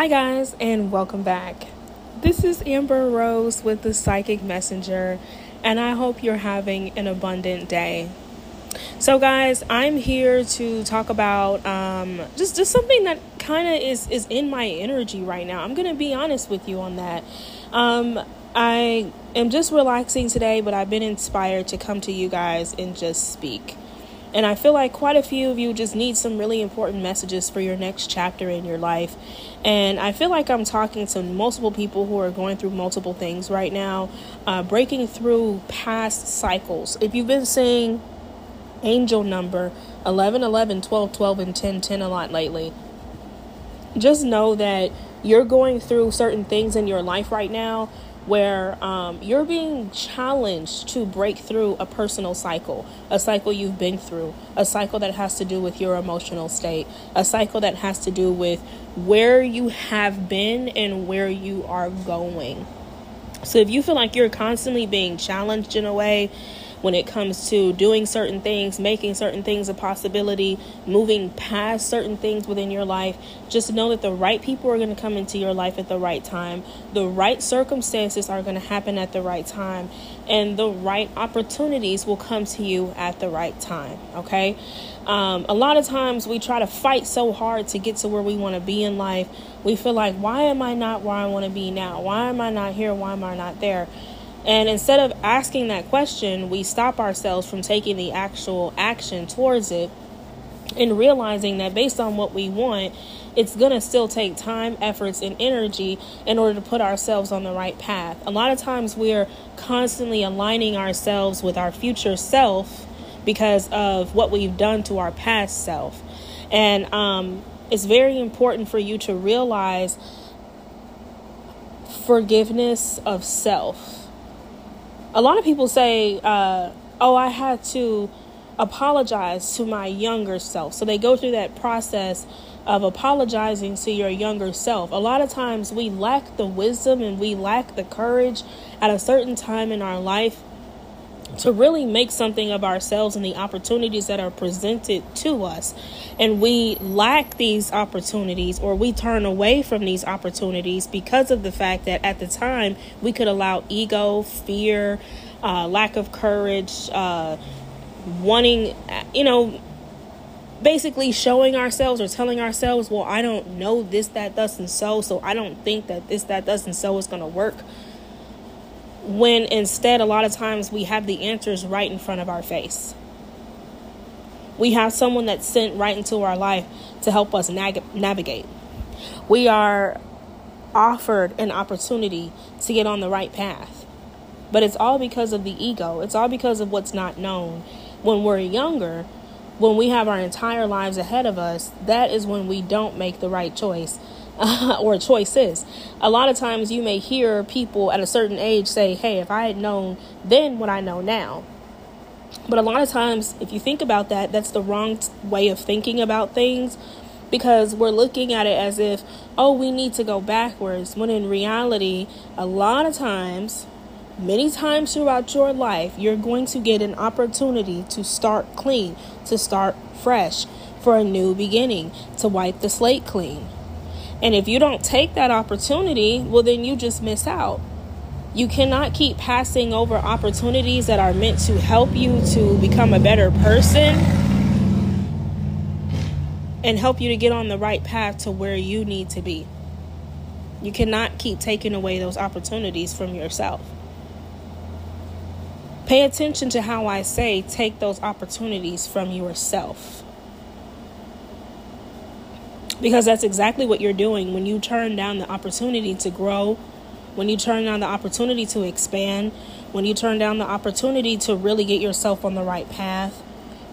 Hi, guys, and welcome back. This is Amber Rose with the Psychic Messenger, and I hope you're having an abundant day. So, guys, I'm here to talk about um, just just something that kind of is is in my energy right now. I'm gonna be honest with you on that. Um, I am just relaxing today, but I've been inspired to come to you guys and just speak. And I feel like quite a few of you just need some really important messages for your next chapter in your life. And I feel like I'm talking to multiple people who are going through multiple things right now, uh, breaking through past cycles. If you've been seeing angel number 11, 11, 12, 12, and 10, 10 a lot lately, just know that you're going through certain things in your life right now where um, you're being challenged to break through a personal cycle, a cycle you've been through, a cycle that has to do with your emotional state, a cycle that has to do with where you have been and where you are going. So if you feel like you're constantly being challenged in a way, when it comes to doing certain things, making certain things a possibility, moving past certain things within your life. Just know that the right people are going to come into your life at the right time. The right circumstances are going to happen at the right time. And the right opportunities will come to you at the right time. Okay? Um, a lot of times we try to fight so hard to get to where we want to be in life. We feel like, why am I not where I want to be now? Why am I not here? Why am I not there? And instead of asking that question, we stop ourselves from taking the actual action towards it and realizing that based on what we want, it's going to still take time, efforts, and energy in order to put ourselves on the right path. A lot of times we're constantly aligning ourselves with our future self because of what we've done to our past self. And um, it's very important for you to realize forgiveness of self a lot of people say, uh, oh, I had to apologize to my younger self. So they go through that process of apologizing to your younger self. A lot of times we lack the wisdom and we lack the courage at a certain time in our life to really make something of ourselves and the opportunities that are presented to us. And we lack these opportunities or we turn away from these opportunities because of the fact that at the time we could allow ego, fear, uh, lack of courage, uh, wanting, you know, basically showing ourselves or telling ourselves, well, I don't know this, that, doesn't so, so I don't think that this, that, doesn't so is going to work when instead a lot of times we have the answers right in front of our face. We have someone that's sent right into our life to help us nag- navigate. We are offered an opportunity to get on the right path. But it's all because of the ego. It's all because of what's not known. When we're younger, when we have our entire lives ahead of us, that is when we don't make the right choice uh, or choices. A lot of times you may hear people at a certain age say, Hey, if I had known then what I know now. But a lot of times, if you think about that, that's the wrong t- way of thinking about things because we're looking at it as if, oh, we need to go backwards. When in reality, a lot of times, many times throughout your life, you're going to get an opportunity to start clean, to start fresh, for a new beginning, to wipe the slate clean. And if you don't take that opportunity, well, then you just miss out. You cannot keep passing over opportunities that are meant to help you to become a better person and help you to get on the right path to where you need to be. You cannot keep taking away those opportunities from yourself. Pay attention to how I say take those opportunities from yourself. Because that's exactly what you're doing when you turn down the opportunity to grow, when you turn down the opportunity to expand, when you turn down the opportunity to really get yourself on the right path.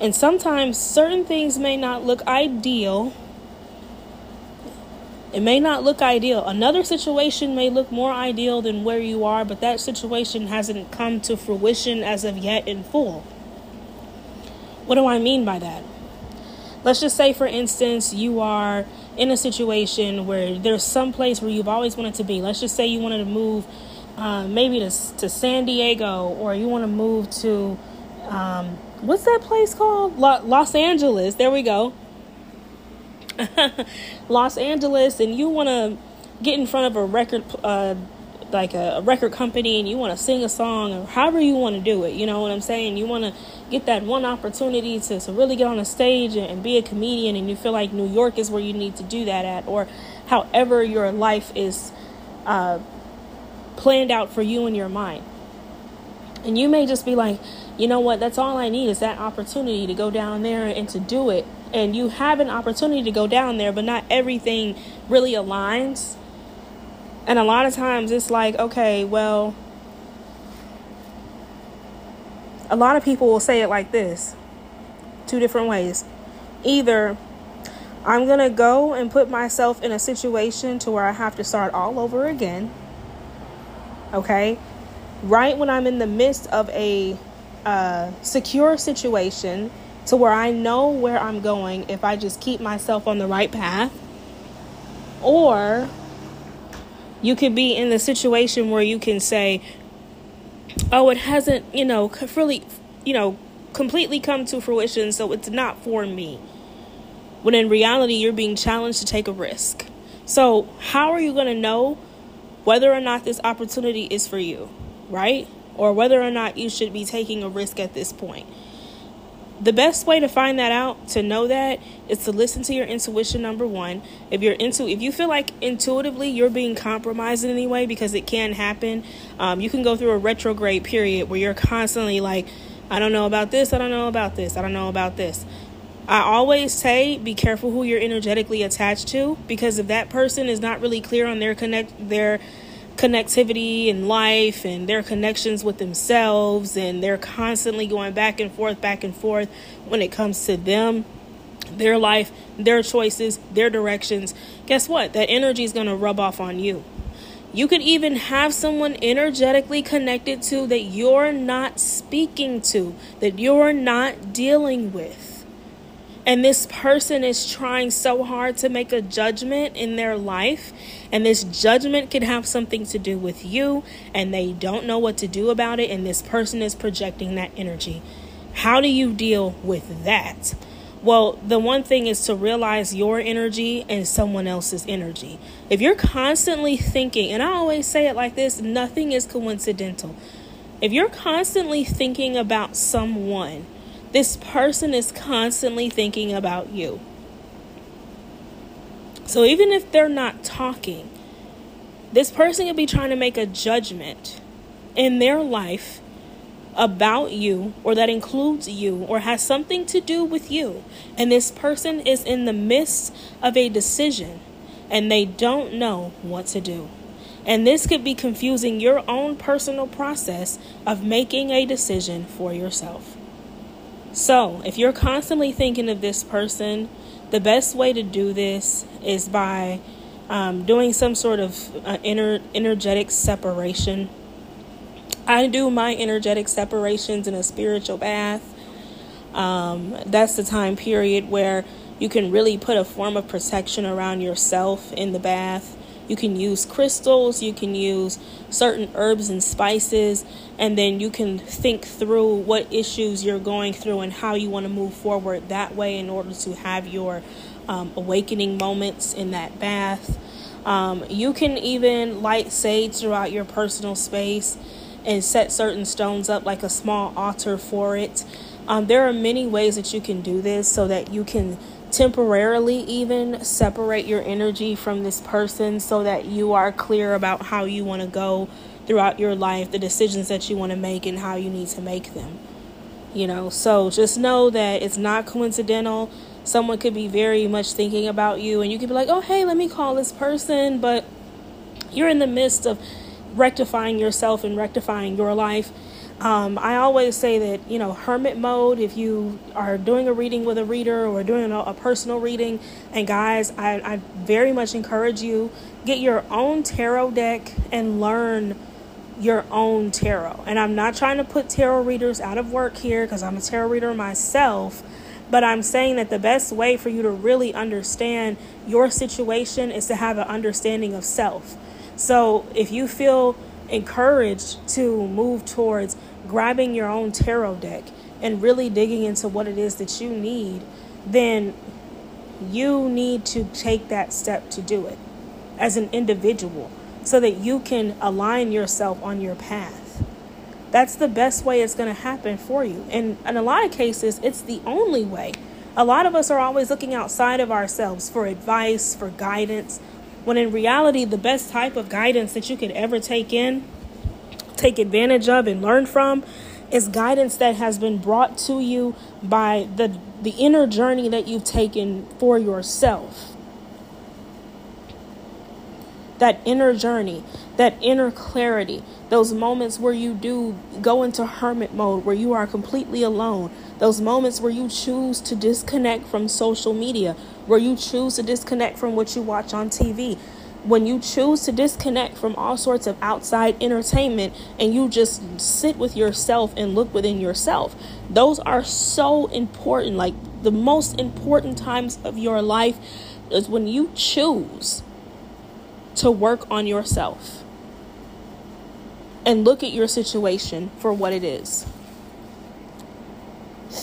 And sometimes certain things may not look ideal. It may not look ideal. Another situation may look more ideal than where you are, but that situation hasn't come to fruition as of yet in full. What do I mean by that? Let's just say for instance you are in a situation where there's some place where you've always wanted to be. Let's just say you wanted to move uh, maybe to, to san diego or you want to move to um, what's that place called? Lo- los angeles. There we go. Los angeles and you want to get in front of a record uh, like a, a, record company and you want to sing a song or however you want to do it you know what i'm saying? You want to get that one opportunity to, to really get on a stage and, and be a comedian and you feel like new york is where you need to do that at or however your life is uh, planned out for you in your mind. And you may just be like you know what? That's all i need is that opportunity to go down there and to do it. And you have an opportunity to go down there but not everything really aligns and a lot of times it's like, okay, well, a lot of people will say it like this two different ways. Either I'm going to go and put myself in a situation to where I have to start all over again. Okay? Right when I'm in the midst of a uh, secure situation to where I know where I'm going if I just keep myself on the right path. Or you could be in the situation where you can say, oh, it hasn't, you know, really, you know, completely come to fruition, so it's not for me. When in reality, you're being challenged to take a risk. So, how are you going to know whether or not this opportunity is for you, right? Or whether or not you should be taking a risk at this point? The best way to find that out to know that is to listen to your intuition number one. If you're into if you feel like intuitively you're being compromised in any way because it can happen um, you can go through a retrograde period where you're constantly like i don't know about this i don't know about this i don't know about this. I always say be careful who you're energetically attached to because if that person is not really clear on their connect their connectivity in life and their connections with themselves and they're constantly going back and forth back and forth when it comes to them their life their choices their directions. Guess what? That energy is going to rub off on you. You could even have someone energetically connected to that you're not speaking to that you're not dealing with and this person is trying so hard to make a judgment in their life, and this judgment could have something to do with you, and they don't know what to do about it, and this person is projecting that energy. How do you deal with that? Well, the one thing is to realize your energy and someone else's energy. If you're constantly thinking, and I always say it like this nothing is coincidental. If you're constantly thinking about someone, this person is constantly thinking about you. So even if they're not talking, this person could be trying to make a judgment in their life about you or that includes you or has something to do with you. And this person is in the midst of a decision and they don't know what to do. And this could be confusing your own personal process of making a decision for yourself. So, if you're constantly thinking of this person, the best way to do this is by um, doing some sort of uh, inner energetic separation. I do my energetic separations in a spiritual bath. Um, that's the time period where you can really put a form of protection around yourself in the bath. You can use crystals, you can use certain herbs and spices, and then you can think through what issues you're going through and how you want to move forward that way in order to have your um, awakening moments in that bath. Um, you can even light sage throughout your personal space and set certain stones up like a small altar for it. Um, there are many ways that you can do this so that you can temporarily even separate your energy from this person so that you are clear about how you want to go throughout your life, the decisions that you want to make, and how you need to make them. You know, so just know that it's not coincidental. Someone could be very much thinking about you, and you could be like, oh, hey, let me call this person, but you're in the midst of rectifying yourself and rectifying your life um, I always say that, you know, hermit mode, if you are doing a reading with a reader or doing a, a personal reading, and guys, I, I very much encourage you get your own tarot deck and learn your own tarot. And I'm not trying to put tarot readers out of work here because I'm a tarot reader myself, but I'm saying that the best way for you to really understand your situation is to have an understanding of self. So if you feel encouraged to move towards grabbing your own tarot deck and really digging into what it is that you need, then you need to take that step to do it. as an individual so that you can align yourself on your path. That's the best way it's going to happen for you. And in a lot of cases, it's the only way. A lot of us are always looking outside of ourselves for advice, for guidance, when in reality, the best type of guidance that you could ever take in, take advantage of, and learn from is guidance that has been brought to you by the, the inner journey that you've taken for yourself. That inner journey, that inner clarity, those moments where you do go into hermit mode, where you are completely alone, those moments where you choose to disconnect from social media, where you choose to disconnect from what you watch on TV. When you choose to disconnect from all sorts of outside entertainment and you just sit with yourself and look within yourself, those are so important. Like the most important times of your life is when you choose to work on yourself and look at your situation for what it is.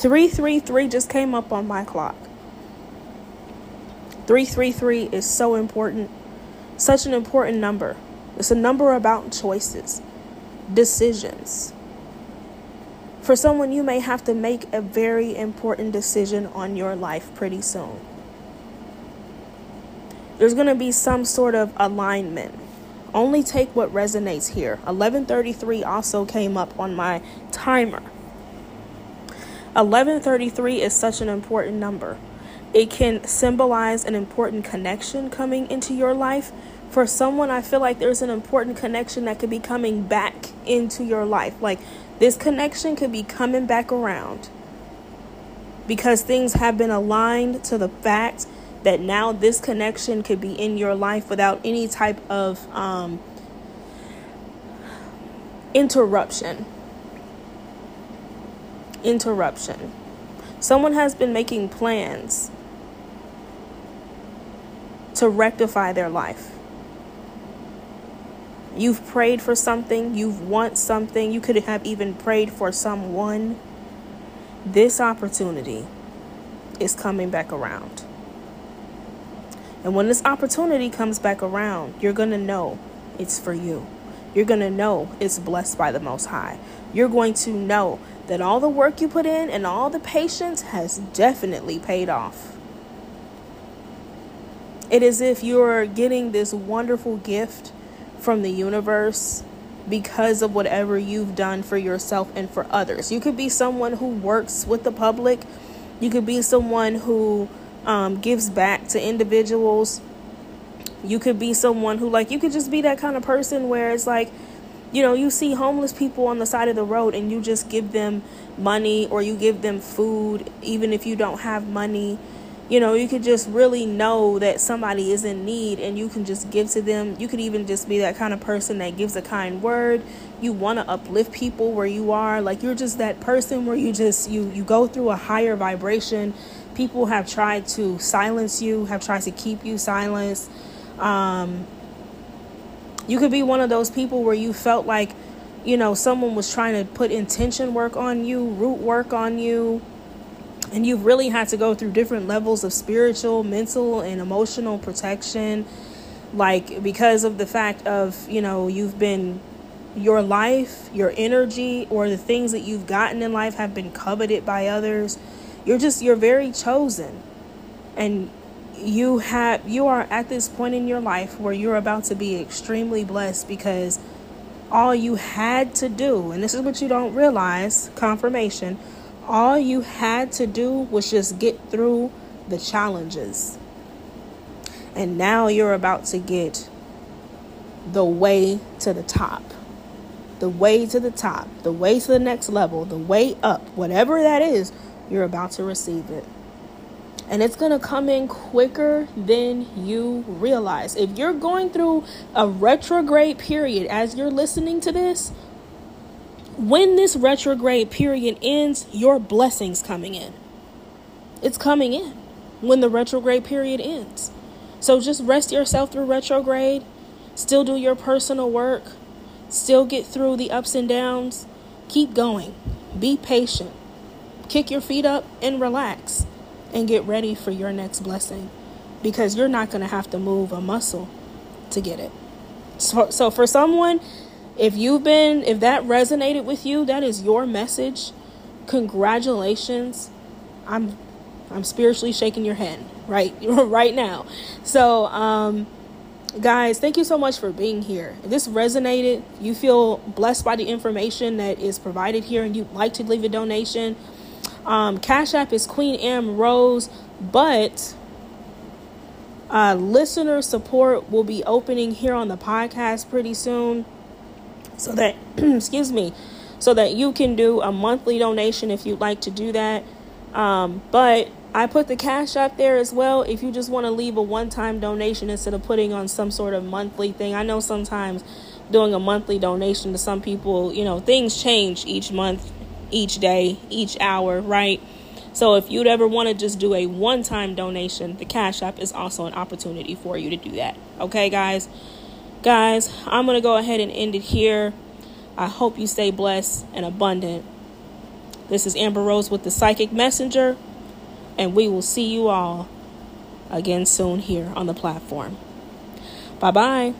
333 just came up on my clock. 333 is so important, such an important number. It's a number about choices, decisions. For someone, you may have to make a very important decision on your life pretty soon there's going to be some sort of alignment. Only take what resonates here. 1133 also came up on my timer. 1133 is such an important number. It can symbolize an important connection coming into your life. For someone, I feel like there's an important connection that could be coming back into your life. Like this connection could be coming back around because things have been aligned to the fact that now this connection could be in your life without any type of um, interruption. Interruption. Someone has been making plans to rectify their life. You've prayed for something, you've want something, you could have even prayed for someone. This opportunity is coming back around. And when this opportunity comes back around, you're going to know it's for you. You're going to know it's blessed by the Most High. You're going to know that all the work you put in and all the patience has definitely paid off. It is if you're getting this wonderful gift from the universe because of whatever you've done for yourself and for others. You could be someone who works with the public, you could be someone who um, gives back to individuals. You could be someone who, like, you could just be that kind of person where it's like, you know, you see homeless people on the side of the road and you just give them money or you give them food, even if you don't have money. You know, you could just really know that somebody is in need and you can just give to them. You could even just be that kind of person that gives a kind word. You want to uplift people where you are. Like you're just that person where you just you you go through a higher vibration people have tried to silence you, have tried to keep you silenced. Um, you could be one of those people where you felt like, you know, someone was trying to put intention work on you, root work on you, and you've really had to go through different levels of spiritual, mental, and emotional protection. Like, because of the fact of, you know, you've been your life, your energy, or the things that you've gotten in life have been coveted by others you're just you're very chosen and you have you are at this point in your life where you're about to be extremely blessed because all you had to do and this is what you don't realize confirmation all you had to do was just get through the challenges. And now you're about to get the way to the top. The way to the top. The way to the next level. The way up. Whatever that is you're about to receive it. And it's going to come in quicker than you realize. If you're going through a retrograde period as you're listening to this, when this retrograde period ends, your blessings coming in. It's coming in when the retrograde period ends. So just rest yourself through retrograde, still do your personal work, still get through the ups and downs. Keep going. Be patient. Kick your feet up and relax and get ready for your next blessing because you're not going to have to move a muscle to get it. So, so for someone, if you've been, if that resonated with you, that is your message. Congratulations. I'm, I'm spiritually shaking your hand right, right now. So, um, guys, thank you so much for being here. If this resonated, you feel blessed by the information that is provided here, and you'd like to leave a donation, um, Cash App is Queen M Rose, but uh, listener support will be opening here on the podcast pretty soon, so that excuse me, so that you can do a monthly donation if you'd like to do that. Um, but I put the cash up there as well if you just want to leave a one time donation instead of putting on some sort of monthly thing. I know sometimes doing a monthly donation to some people, you know, things change each month, each day, each hour, right? So if you'd ever want to just do a one time donation, the Cash App is also an opportunity for you to do that. Okay, guys? Guys, I'm going to go ahead and end it here. I hope you stay blessed and abundant. This is Amber Rose with the Psychic Messenger, and we will see you all again soon here on the platform. Bye bye.